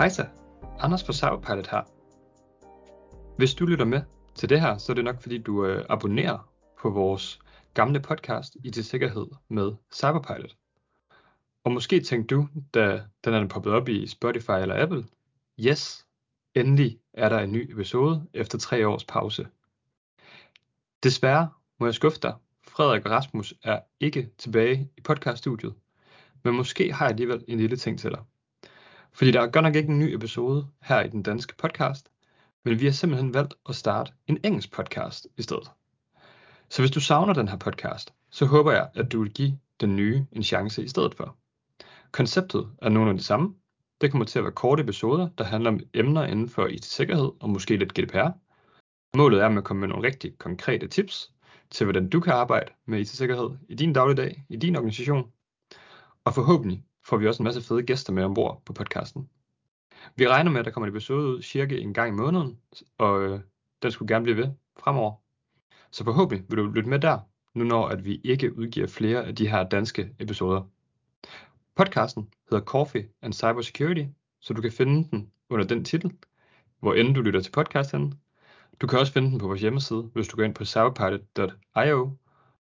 Hejsa, Anders fra Cyberpilot her. Hvis du lytter med til det her, så er det nok fordi du øh, abonnerer på vores gamle podcast i til sikkerhed med Cyberpilot. Og måske tænkte du, da den er poppet op i Spotify eller Apple, yes, endelig er der en ny episode efter tre års pause. Desværre må jeg skuffe dig. Frederik og Rasmus er ikke tilbage i podcaststudiet, men måske har jeg alligevel en lille ting til dig. Fordi der er godt nok ikke en ny episode her i den danske podcast, men vi har simpelthen valgt at starte en engelsk podcast i stedet. Så hvis du savner den her podcast, så håber jeg, at du vil give den nye en chance i stedet for. Konceptet er nogenlunde det samme. Det kommer til at være korte episoder, der handler om emner inden for IT-sikkerhed og måske lidt GDPR. Målet er at komme med nogle rigtig konkrete tips til, hvordan du kan arbejde med IT-sikkerhed i din dagligdag, i din organisation. Og forhåbentlig får vi også en masse fede gæster med ombord på podcasten. Vi regner med, at der kommer en episode ud cirka en gang i måneden, og øh, den skulle gerne blive ved fremover. Så forhåbentlig vil du lytte med der, nu når at vi ikke udgiver flere af de her danske episoder. Podcasten hedder Coffee and Cybersecurity, så du kan finde den under den titel, hvor end du lytter til podcasten. Du kan også finde den på vores hjemmeside, hvis du går ind på cyberpilot.io,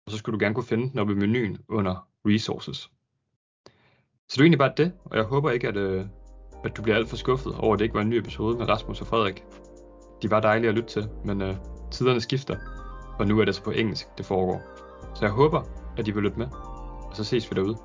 og så skulle du gerne kunne finde den oppe i menuen under Resources. Så det er egentlig bare det, og jeg håber ikke, at, øh, at du bliver alt for skuffet over, at det ikke var en ny episode med Rasmus og Frederik. De var dejlige at lytte til, men øh, tiderne skifter, og nu er det så på engelsk, det foregår. Så jeg håber, at I vil lytte med, og så ses vi derude.